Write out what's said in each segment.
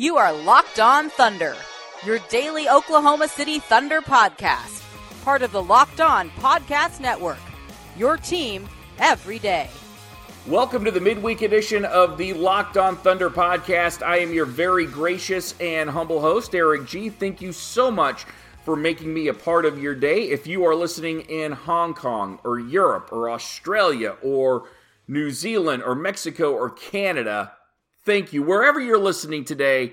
You are Locked On Thunder, your daily Oklahoma City Thunder podcast, part of the Locked On Podcast Network. Your team every day. Welcome to the midweek edition of the Locked On Thunder podcast. I am your very gracious and humble host, Eric G. Thank you so much for making me a part of your day. If you are listening in Hong Kong or Europe or Australia or New Zealand or Mexico or Canada, thank you. Wherever you're listening today,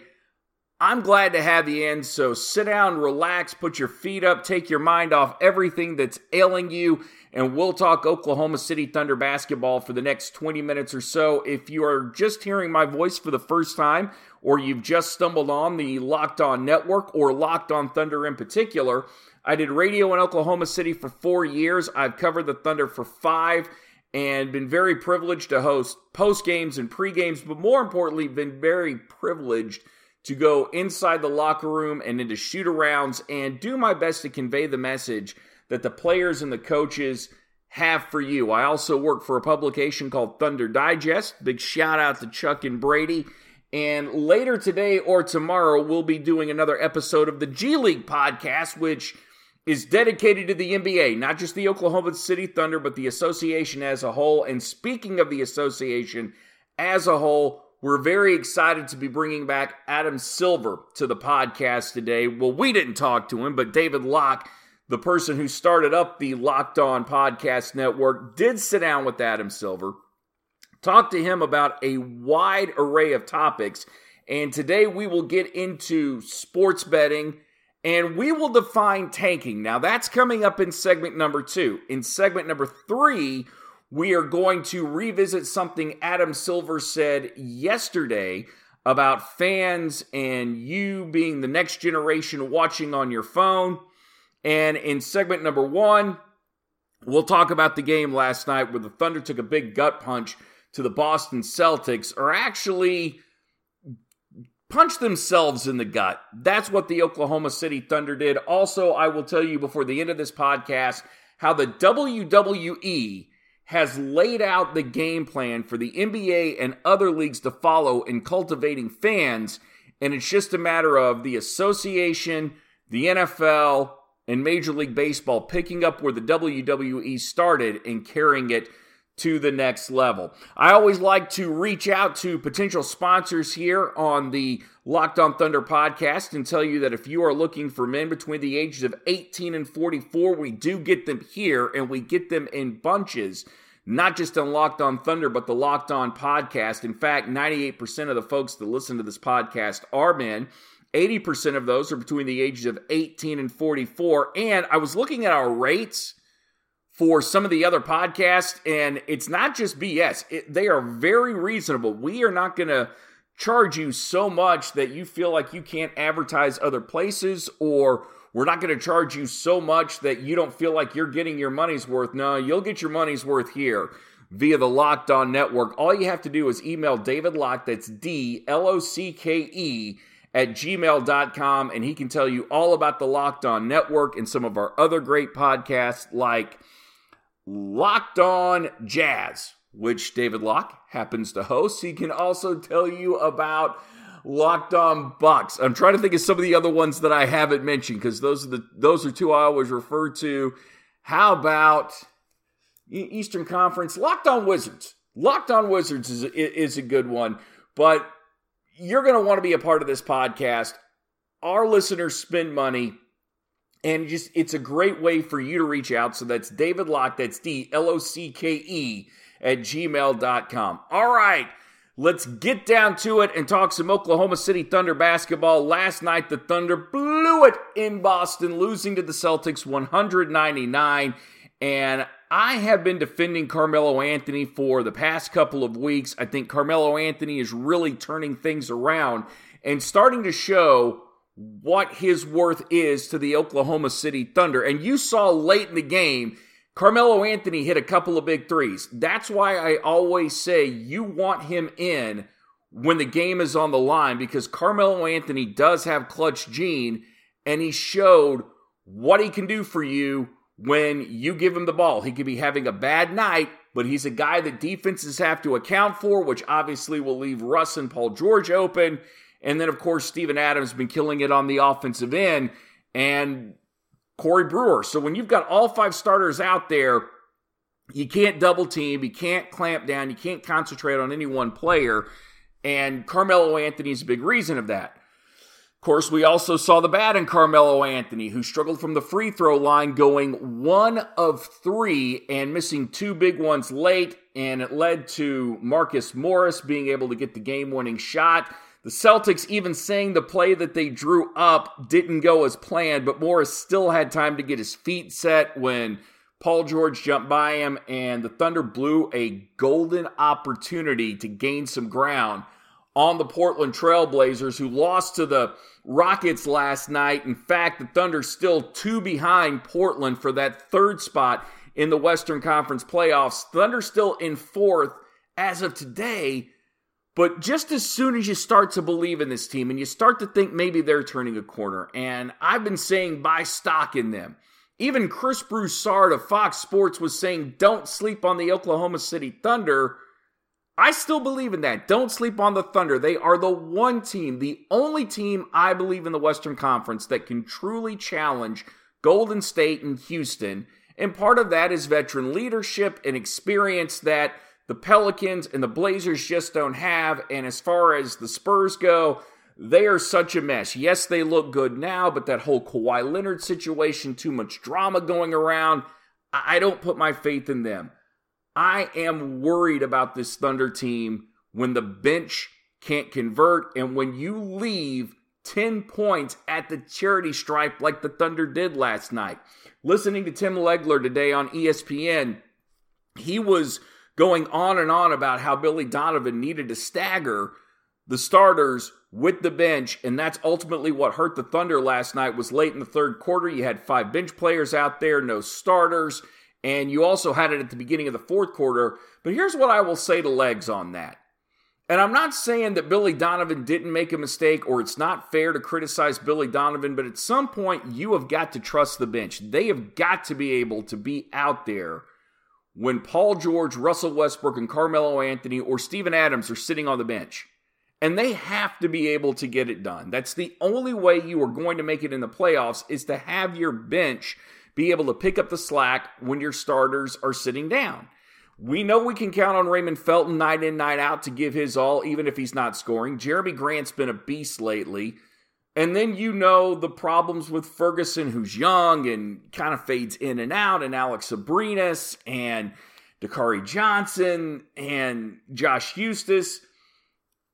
I'm glad to have you in. So sit down, relax, put your feet up, take your mind off everything that's ailing you, and we'll talk Oklahoma City Thunder basketball for the next 20 minutes or so. If you are just hearing my voice for the first time, or you've just stumbled on the Locked On Network or Locked On Thunder in particular, I did radio in Oklahoma City for four years. I've covered the Thunder for five and been very privileged to host post games and pre games, but more importantly, been very privileged to go inside the locker room and into shoot arounds and do my best to convey the message that the players and the coaches have for you. I also work for a publication called Thunder Digest. Big shout out to Chuck and Brady. And later today or tomorrow, we'll be doing another episode of the G League podcast, which is dedicated to the NBA, not just the Oklahoma City Thunder, but the association as a whole. And speaking of the association as a whole, we're very excited to be bringing back Adam Silver to the podcast today. Well, we didn't talk to him, but David Locke, the person who started up the Locked On Podcast Network, did sit down with Adam Silver, talk to him about a wide array of topics. And today we will get into sports betting and we will define tanking. Now, that's coming up in segment number two. In segment number three, we are going to revisit something Adam Silver said yesterday about fans and you being the next generation watching on your phone. And in segment number one, we'll talk about the game last night where the Thunder took a big gut punch to the Boston Celtics, or actually punch themselves in the gut. That's what the Oklahoma City Thunder did. Also, I will tell you before the end of this podcast how the WWE has laid out the game plan for the NBA and other leagues to follow in cultivating fans. And it's just a matter of the association, the NFL, and Major League Baseball picking up where the WWE started and carrying it to the next level. I always like to reach out to potential sponsors here on the Locked on Thunder podcast and tell you that if you are looking for men between the ages of 18 and 44, we do get them here and we get them in bunches. Not just on Locked On Thunder, but the Locked On podcast. In fact, 98% of the folks that listen to this podcast are men. 80% of those are between the ages of 18 and 44. And I was looking at our rates for some of the other podcasts, and it's not just BS. It, they are very reasonable. We are not going to charge you so much that you feel like you can't advertise other places, or we're not going to charge you so much that you don't feel like you're getting your money's worth. No, you'll get your money's worth here via the Locked On Network. All you have to do is email David Locke, that's D L O C K E, at gmail.com, and he can tell you all about the Locked On Network and some of our other great podcasts like Locked On Jazz, which David Locke happens to host. He can also tell you about Locked On Bucks. I'm trying to think of some of the other ones that I haven't mentioned because those are the those are two I always refer to. How about Eastern Conference? Locked On Wizards. Locked On Wizards is is a good one, but you're going to want to be a part of this podcast. Our listeners spend money and just it's a great way for you to reach out. So that's David Locke, that's D L O C K E at gmail.com. All right, let's get down to it and talk some Oklahoma City Thunder basketball. Last night, the Thunder blew it in Boston, losing to the Celtics 199. And I have been defending Carmelo Anthony for the past couple of weeks. I think Carmelo Anthony is really turning things around and starting to show what his worth is to the Oklahoma City Thunder. And you saw late in the game, Carmelo Anthony hit a couple of big threes. That's why I always say you want him in when the game is on the line because Carmelo Anthony does have clutch gene and he showed what he can do for you when you give him the ball. He could be having a bad night, but he's a guy that defenses have to account for, which obviously will leave Russ and Paul George open And then, of course, Steven Adams been killing it on the offensive end and Corey Brewer. So when you've got all five starters out there, you can't double team, you can't clamp down, you can't concentrate on any one player. And Carmelo Anthony is a big reason of that. Of course, we also saw the bad in Carmelo Anthony, who struggled from the free throw line, going one of three and missing two big ones late. And it led to Marcus Morris being able to get the game winning shot. The Celtics even saying the play that they drew up didn't go as planned, but Morris still had time to get his feet set when Paul George jumped by him, and the Thunder blew a golden opportunity to gain some ground on the Portland Trailblazers, who lost to the Rockets last night. In fact, the Thunder still two behind Portland for that third spot in the Western Conference playoffs. Thunder still in fourth as of today but just as soon as you start to believe in this team and you start to think maybe they're turning a corner, and I've been saying buy stock in them. Even Chris Broussard of Fox Sports was saying don't sleep on the Oklahoma City Thunder. I still believe in that. Don't sleep on the Thunder. They are the one team, the only team I believe in the Western Conference that can truly challenge Golden State and Houston. And part of that is veteran leadership and experience that the Pelicans and the Blazers just don't have. And as far as the Spurs go, they are such a mess. Yes, they look good now, but that whole Kawhi Leonard situation, too much drama going around. I don't put my faith in them. I am worried about this Thunder team when the bench can't convert and when you leave 10 points at the charity stripe like the Thunder did last night. Listening to Tim Legler today on ESPN, he was going on and on about how Billy Donovan needed to stagger the starters with the bench and that's ultimately what hurt the thunder last night was late in the third quarter you had five bench players out there no starters and you also had it at the beginning of the fourth quarter. But here's what i will say to legs on that. And i'm not saying that billy donovan didn't make a mistake or it's not fair to criticize billy donovan but at some point you have got to trust the bench. They have got to be able to be out there when Paul George, Russell Westbrook, and Carmelo Anthony or Steven Adams are sitting on the bench. And they have to be able to get it done. That's the only way you are going to make it in the playoffs is to have your bench be able to pick up the slack when your starters are sitting down. We know we can count on Raymond Felton night in, night out to give his all, even if he's not scoring. Jerami Grant's been a beast lately. And then you know the problems with Ferguson, who's young and kind of fades in and out, and Alex Abrines and Dakari Johnson and Josh Huestis.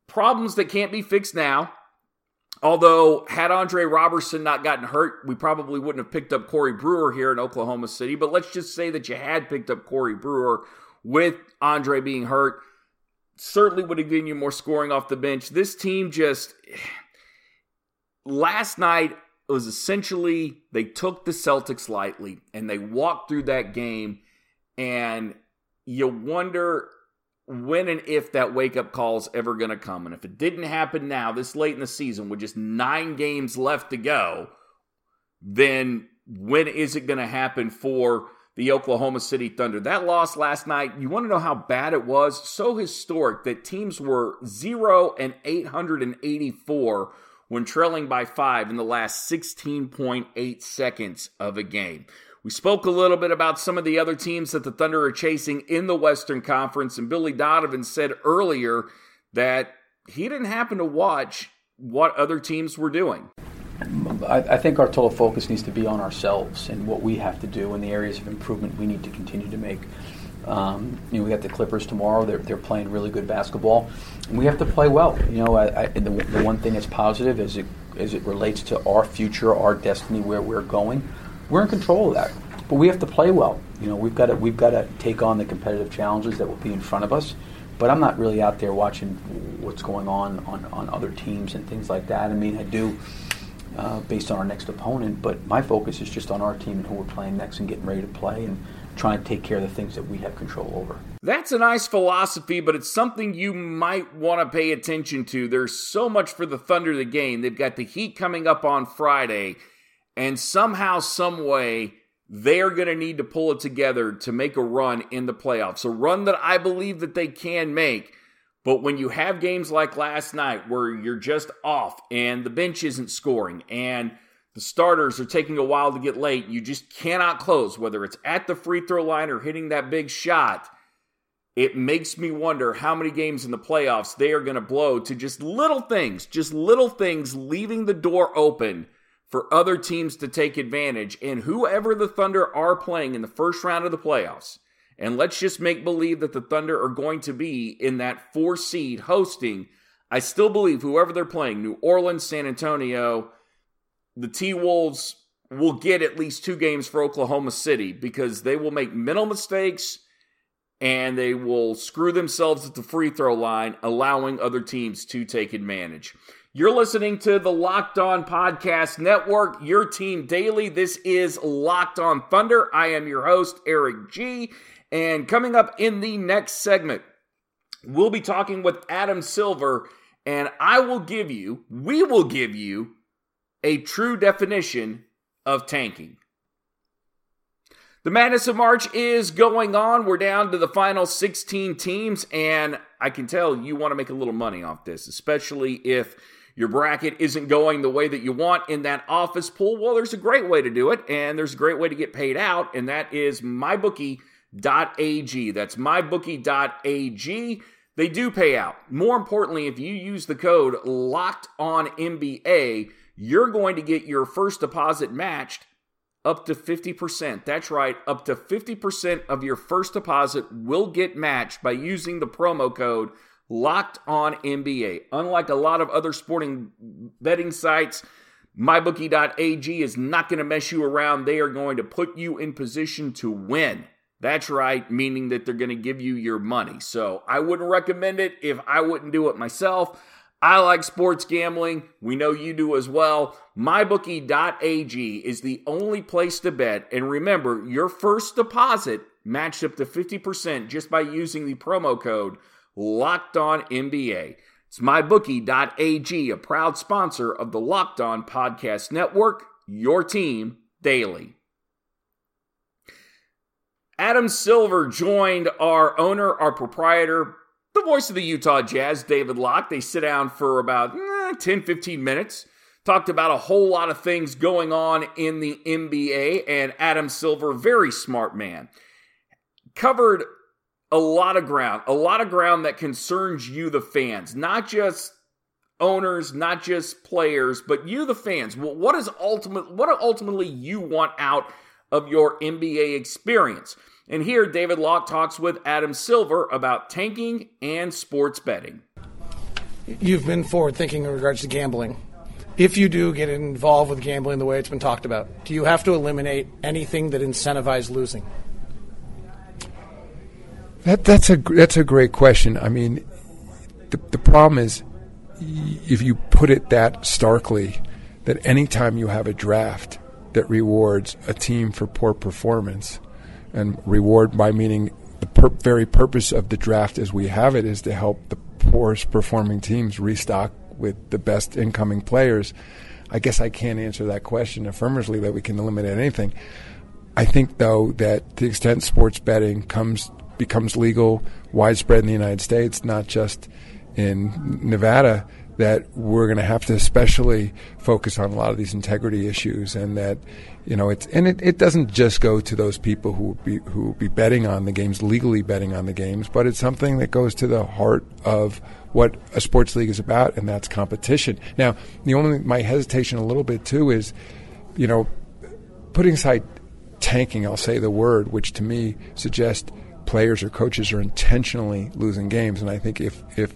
Problems that can't be fixed now. Although, had Andre Roberson not gotten hurt, we probably wouldn't have picked up Corey Brewer here in Oklahoma City. But let's just say that you had picked up Corey Brewer with Andre being hurt. Certainly would have given you more scoring off the bench. This team just last night was essentially they took the Celtics lightly and they walked through that game and you wonder when and if that wake up call is ever going to come. And if it didn't happen now, this late in the season, with just nine games left to go, then when is it going to happen for the Oklahoma City Thunder? That loss last night, you want to know how bad it was? So historic that teams were 0 and 884 when trailing by five in the last 16.8 seconds of a game. We spoke a little bit about some of the other teams that the Thunder are chasing in the Western Conference, and Billy Donovan said earlier that he didn't happen to watch what other teams were doing. I, think our total focus needs to be on ourselves and what we have to do and the areas of improvement we need to continue to make. Um, you know, we got the Clippers tomorrow. They're, they're playing really good basketball. And we have to play well. You know, I, I, the, the one thing that's positive is it as it relates to our future, our destiny, where we're going, we're in control of that. But we have to play well. You know, we've got to we've got to take on the competitive challenges that will be in front of us. But I'm not really out there watching what's going on on, on other teams and things like that. I mean, I do. Uh, based on our next opponent, but my focus is just on our team and who we're playing next and getting ready to play and trying to take care of the things that we have control over. That's a nice philosophy, but it's something you might want to pay attention to. There's so much for the Thunder to gain. They've got the Heat coming up on Friday, and somehow, some way, they're going to need to pull it together to make a run in the playoffs. A run that I believe that they can make. But when you have games like last night where you're just off and the bench isn't scoring and the starters are taking a while to get late, you just cannot close, whether it's at the free throw line or hitting that big shot. It makes me wonder how many games in the playoffs they are going to blow to just little things, just little things leaving the door open for other teams to take advantage. And whoever the Thunder are playing in the first round of the playoffs, and let's just make believe that the Thunder are going to be in that four seed hosting. I still believe whoever they're playing, New Orleans, San Antonio, the T Wolves will get at least two games for Oklahoma City because they will make mental mistakes and they will screw themselves at the free throw line, allowing other teams to take advantage. You're listening to the Locked On Podcast Network, your team daily. This is Locked On Thunder. I am your host, Eric G. And coming up in the next segment, we'll be talking with Adam Silver, and I will give you, we will give you, a true definition of tanking. The Madness of March is going on. We're down to the final 16 teams, and I can tell you want to make a little money off this, especially if your bracket isn't going the way that you want in that office pool. Well, there's a great way to do it, and there's a great way to get paid out, and that is MyBookie.ag. That's MyBookie.ag. They do pay out. More importantly, if you use the code LOCKED on NBA, you're going to get your first deposit matched up to 50%. That's right, up to 50% of your first deposit will get matched by using the promo code locked on NBA. Unlike a lot of other sporting betting sites, mybookie.ag is not going to mess you around. They are going to put you in position to win. That's right, meaning that they're going to give you your money. So I wouldn't recommend it if I wouldn't do it myself. I like sports gambling. We know you do as well. MyBookie.ag is the only place to bet. And remember, your first deposit matched up to 50% just by using the promo code Locked On NBA. It's MyBookie.ag, a proud sponsor of the Locked On Podcast Network, your team daily. Adam Silver joined our owner, our proprietor, the voice of the Utah Jazz, David Locke. They sit down for about eh, 10, 15 minutes. Talked about a whole lot of things going on in the NBA, and Adam Silver, very smart man, covered a lot of ground, a lot of ground that concerns you, the fans, not just owners, not just players, but you, the fans. What is ultimate? What ultimately you want out of your NBA experience? And here, David Locke talks with Adam Silver about tanking and sports betting. You've been forward thinking in regards to gambling. If you do get involved with gambling the way it's been talked about, do you have to eliminate anything that incentivizes losing? That, that's a that's a great question. I mean, the the problem is if you put it that starkly, that anytime you have a draft that rewards a team for poor performance, and reward by meaning the per- very purpose of the draft as we have it is to help the poorest performing teams restock with the best incoming players. I guess I can't answer that question affirmatively that we can eliminate anything. I think though that to the extent sports betting comes becomes legal widespread in the United States, not just in Nevada, that we're going to have to especially focus on a lot of these integrity issues, and that you know it's and it, it doesn't just go to those people who be who be betting on the games legally betting on the games, but it's something that goes to the heart of what a sports league is about, and that's competition. Now, the only my hesitation a little bit too is, you know, putting aside tanking, I'll say the word, which to me suggests players or coaches are intentionally losing games. And I think if, if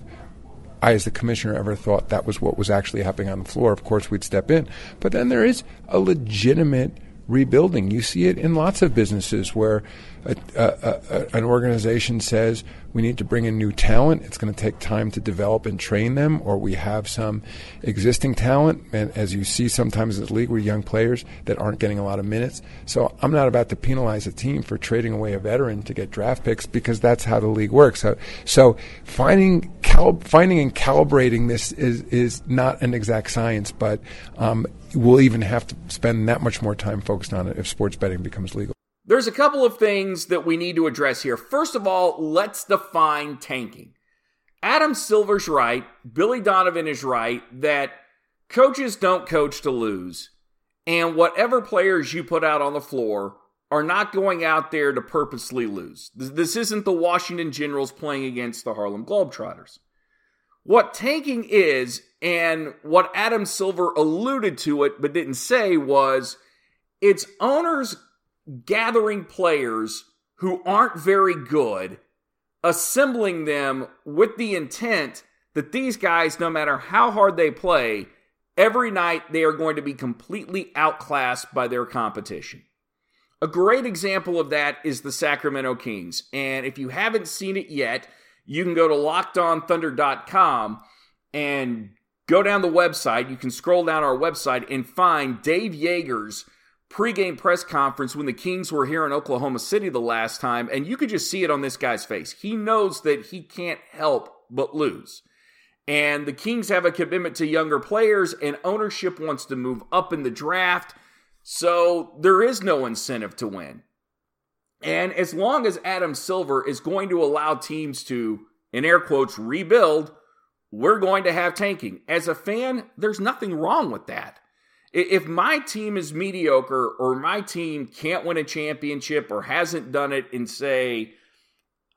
I, as the commissioner, ever thought that was what was actually happening on the floor, of course we'd step in. But then there is a legitimate rebuilding. You see it in lots of businesses where a, a, a, an organization says we need to bring in new talent. It's going to take time to develop and train them, or we have some existing talent. And as you see sometimes in the league with young players that aren't getting a lot of minutes. So I'm not about to penalize a team for trading away a veteran to get draft picks because that's how the league works. So, so finding cal- finding and calibrating this is is not an exact science, but um, we'll even have to spend that much more time focused on it if sports betting becomes legal. There's a couple of things that we need to address here. First of all, let's define tanking. Adam Silver's right, Billy Donovan is right that coaches don't coach to lose. And whatever players you put out on the floor are not going out there to purposely lose. This isn't the Washington Generals playing against the Harlem Globetrotters. What tanking is, and what Adam Silver alluded to it but didn't say, was it's owners gathering players who aren't very good, assembling them with the intent that these guys, no matter how hard they play, every night they are going to be completely outclassed by their competition. A great example of that is the Sacramento Kings. And if you haven't seen it yet, you can go to lockedonthunder.com and go down the website. You can scroll down our website and find Dave Joerger's pregame press conference when the Kings were here in Oklahoma City the last time. And you could just see it on this guy's face. He knows that he can't help but lose. And the Kings have a commitment to younger players, and ownership wants to move up in the draft. So there is no incentive to win. And as long as Adam Silver is going to allow teams to, in air quotes, rebuild, we're going to have tanking. As a fan, there's nothing wrong with that. If my team is mediocre or my team can't win a championship or hasn't done it in, say,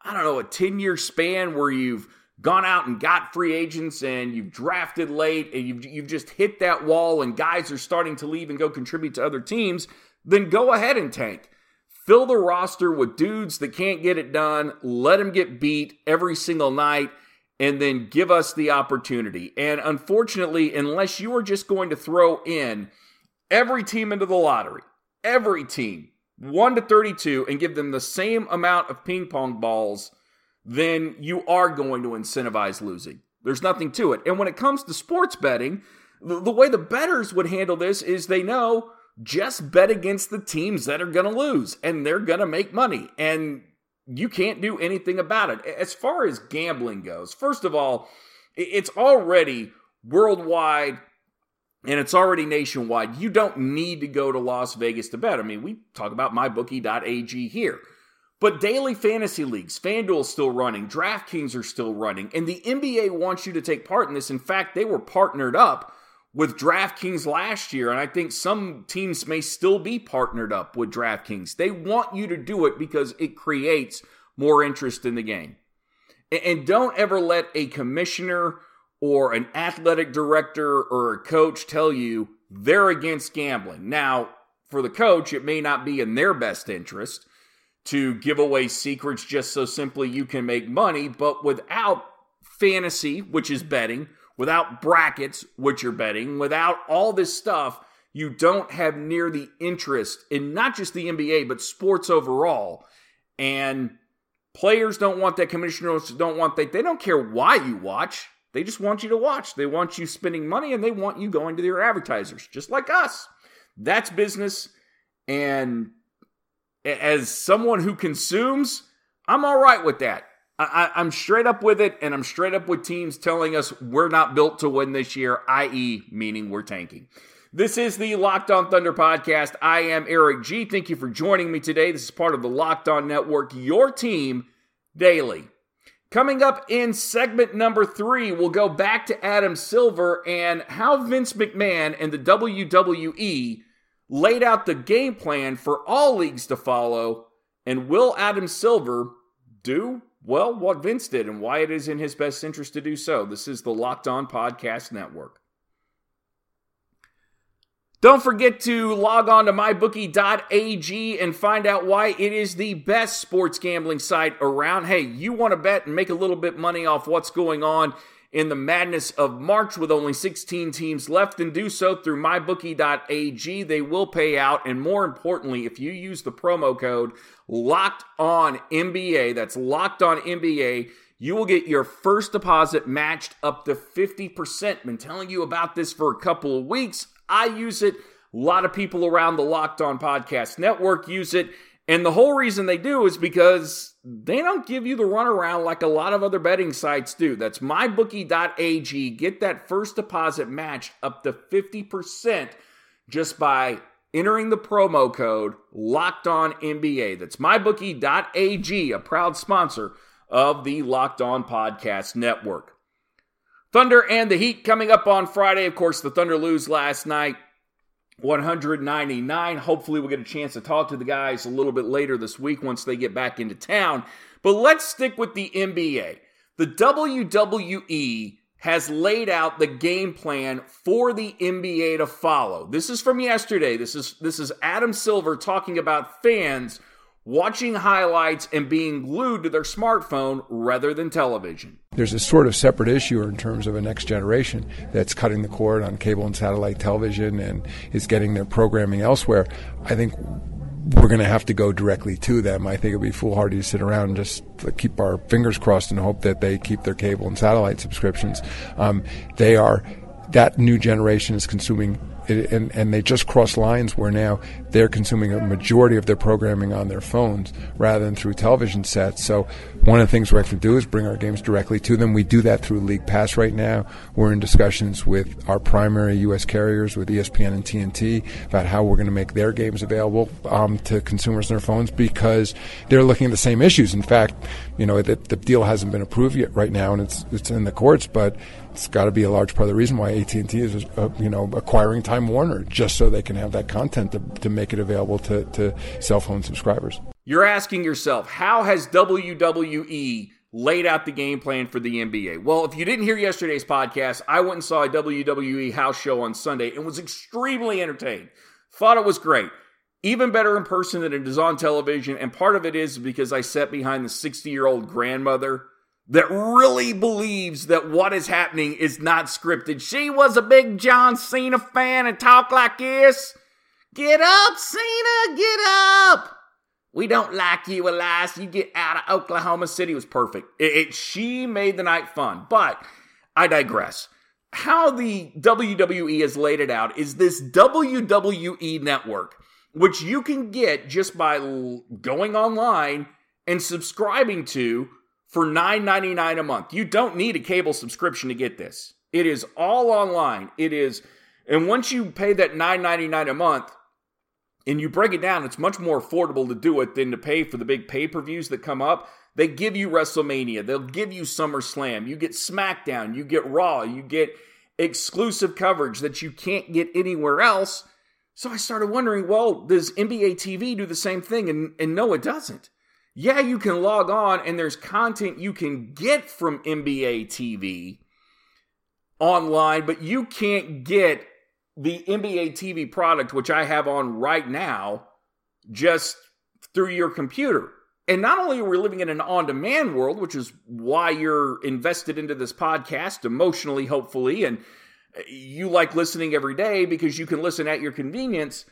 I don't know, a 10 year span where you've gone out and got free agents and you've drafted late and you've, you've just hit that wall and guys are starting to leave and go contribute to other teams, then go ahead and tank. Fill the roster with dudes that can't get it done, let them get beat every single night, and then give us the opportunity. And unfortunately, unless you are just going to throw in every team into the lottery, every team, 1 to 32, and give them the same amount of ping pong balls then you are going to incentivize losing. There's nothing to it. And when it comes to sports betting, the, way the betters would handle this is they know just bet against the teams that are going to lose and they're going to make money. And you can't do anything about it. As far as gambling goes, first of all, it's already worldwide and it's already nationwide. You don't need to go to Las Vegas to bet. I mean, we talk about mybookie.ag here. But daily fantasy leagues, FanDuel's still running, DraftKings are still running, and the NBA wants you to take part in this. In fact, they were partnered up with DraftKings last year, and I think some teams may still be partnered up with DraftKings. They want you to do it because it creates more interest in the game. And don't ever let a commissioner or an athletic director or a coach tell you they're against gambling. Now, for the coach, it may not be in their best interest to give away secrets just so simply you can make money, but without fantasy, which is betting, without brackets, which you're betting, without all this stuff, you don't have near the interest in not just the NBA, but sports overall. And players don't want that, commissioners don't want that. They don't care why you watch. They just want you to watch. They want you spending money and they want you going to their advertisers, just like us. That's business. And as someone who consumes, I'm all right with that. I, am straight up with it, and I'm straight up with teams telling us we're not built to win this year, i.e., meaning we're tanking. This is the Locked On Thunder podcast. I am Eric G. Thank you for joining me today. This is part of the Locked On Network, your team daily. Coming up in segment number three, we'll go back to Adam Silver and how Vince McMahon and the WWE laid out the game plan for all leagues to follow, and will Adam Silver do, well, what Vince did and why it is in his best interest to do so? This is the Locked On Podcast Network. Don't forget to log on to mybookie.ag and find out why it is the best sports gambling site around. Hey, you want to bet and make a little bit money off what's going on in the madness of March with only 16 teams left and do so through mybookie.ag. They will pay out. And more importantly, if you use the promo code locked on NBA, that's locked on NBA, you will get your first deposit matched up to 50%. Been telling you about this for a couple of weeks. I use it. A lot of people around the Locked On Podcast Network use it. And the whole reason they do is because they don't give you the runaround like a lot of other betting sites do. That's mybookie.ag. Get that first deposit matched up to 50% just by entering the promo code locked on NBA. That's mybookie.ag, a proud sponsor of the Locked On Podcast Network. Thunder and the Heat coming up on Friday. Of course, the Thunder lose last night. 199. Hopefully, we'll get a chance to talk to the guys a little bit later this week once they get back into town. But let's stick with the NBA. The WWE has laid out the game plan for the NBA to follow. This is from yesterday. This is this is Adam Silver talking about fans watching highlights and being glued to their smartphone rather than television. There's a sort of separate issue in terms of a next generation that's cutting the cord on cable and satellite television and is getting their programming elsewhere. I think we're going to have to go directly to them. I think it'd be foolhardy to sit around and just keep our fingers crossed and hope that they keep their cable and satellite subscriptions. Um, they are that new generation is consuming it, and, and they just cross lines where now they're consuming a majority of their programming on their phones rather than through television sets. So one of the things we to do is bring our games directly to them. We do that through League Pass right now. We're in discussions with our primary U.S. carriers, with ESPN and TNT, about how we're going to make their games available um, to consumers on their phones because they're looking at the same issues. In fact, you know, the, the deal hasn't been approved yet right now, and it's it's in the courts, but it's got to be a large part of the reason why AT&T is, uh, you know, acquiring Time Warner just so they can have that content to, to make it available to, to cell phone subscribers. You're asking yourself, how has WWE laid out the game plan for the NBA? Well, if you didn't hear yesterday's podcast, I went and saw a WWE house show on Sunday and was extremely entertained. Thought it was great. Even better in person than it is on television. And part of it is because I sat behind the 60 year old grandmother that really believes that what is happening is not scripted. She was a big John Cena fan and talk like this. Get up, Cena, get up. We don't like you, Elias. You get out of Oklahoma City. It was perfect. It, it, she made the night fun. But I digress. How the WWE has laid it out is this WWE network, which you can get just by going online and subscribing to for $9.99 a month. You don't need a cable subscription to get this. It is all online. It is, and once you pay that $9.99 a month and you break it down, it's much more affordable to do it than to pay for the big pay per views that come up. They give you WrestleMania, they'll give you SummerSlam, you get SmackDown, you get Raw, you get exclusive coverage that you can't get anywhere else. So I started wondering, well, does NBA TV do the same thing? And, and no, it doesn't yeah, you can log on and there's content you can get from NBA TV online, but you can't get the NBA TV product, which I have on right now, just through your computer. And not only are we living in an on demand world, which is why you're invested into this podcast emotionally, hopefully, and you like listening every day because you can listen at your convenience,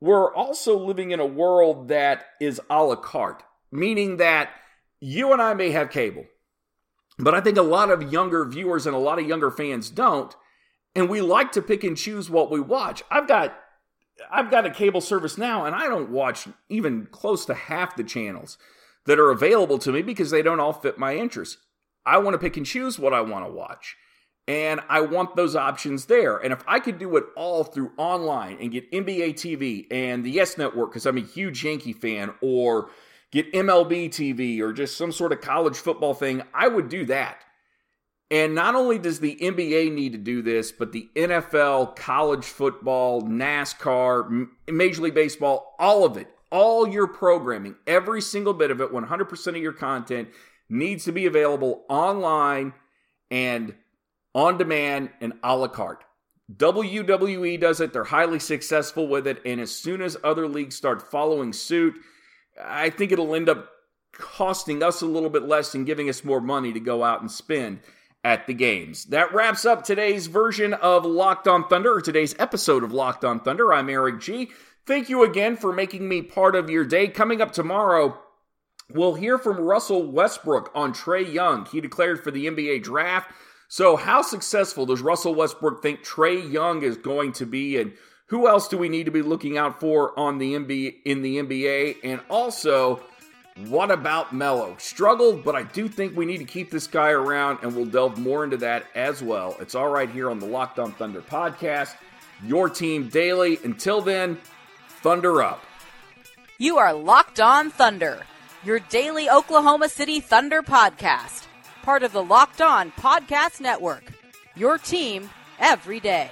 we're also living in a world that is a la carte meaning that you and I may have cable, but I think a lot of younger viewers and a lot of younger fans don't, and we like to pick and choose what we watch. I've got I've got a cable service now and I don't watch even close to half the channels that are available to me because they don't all fit my interests. I want to pick and choose what I want to watch. And I want those options there. And if I could do it all through online and get NBA TV and the Yes Network, because I'm a huge Yankee fan, or get MLB TV or just some sort of college football thing, I would do that. And not only does the NBA need to do this, but the NFL, college football, NASCAR, Major League Baseball, all of it, all your programming, every single bit of it, 100% of your content needs to be available online and on demand and a la carte. WWE does it, they're highly successful with it, and as soon as other leagues start following suit, I think it'll end up costing us a little bit less and giving us more money to go out and spend at the games. That wraps up today's version of Locked on Thunder, or today's episode of Locked on Thunder. I'm Eric G. Thank you again for making me part of your day. Coming up tomorrow, we'll hear from Russell Westbrook on Trae Young. He declared for the NBA draft. So, how successful does Russell Westbrook think Trae Young is going to be? And who else do we need to be looking out for on the NBA in the NBA? And also, what about Melo? Struggled, but I do think we need to keep this guy around, and we'll delve more into that as well. It's all right here on the Locked On Thunder podcast, your team daily. Until then, Thunder up. You are Locked On Thunder, your daily Oklahoma City Thunder podcast, part of the Locked On Podcast Network. Your team every day.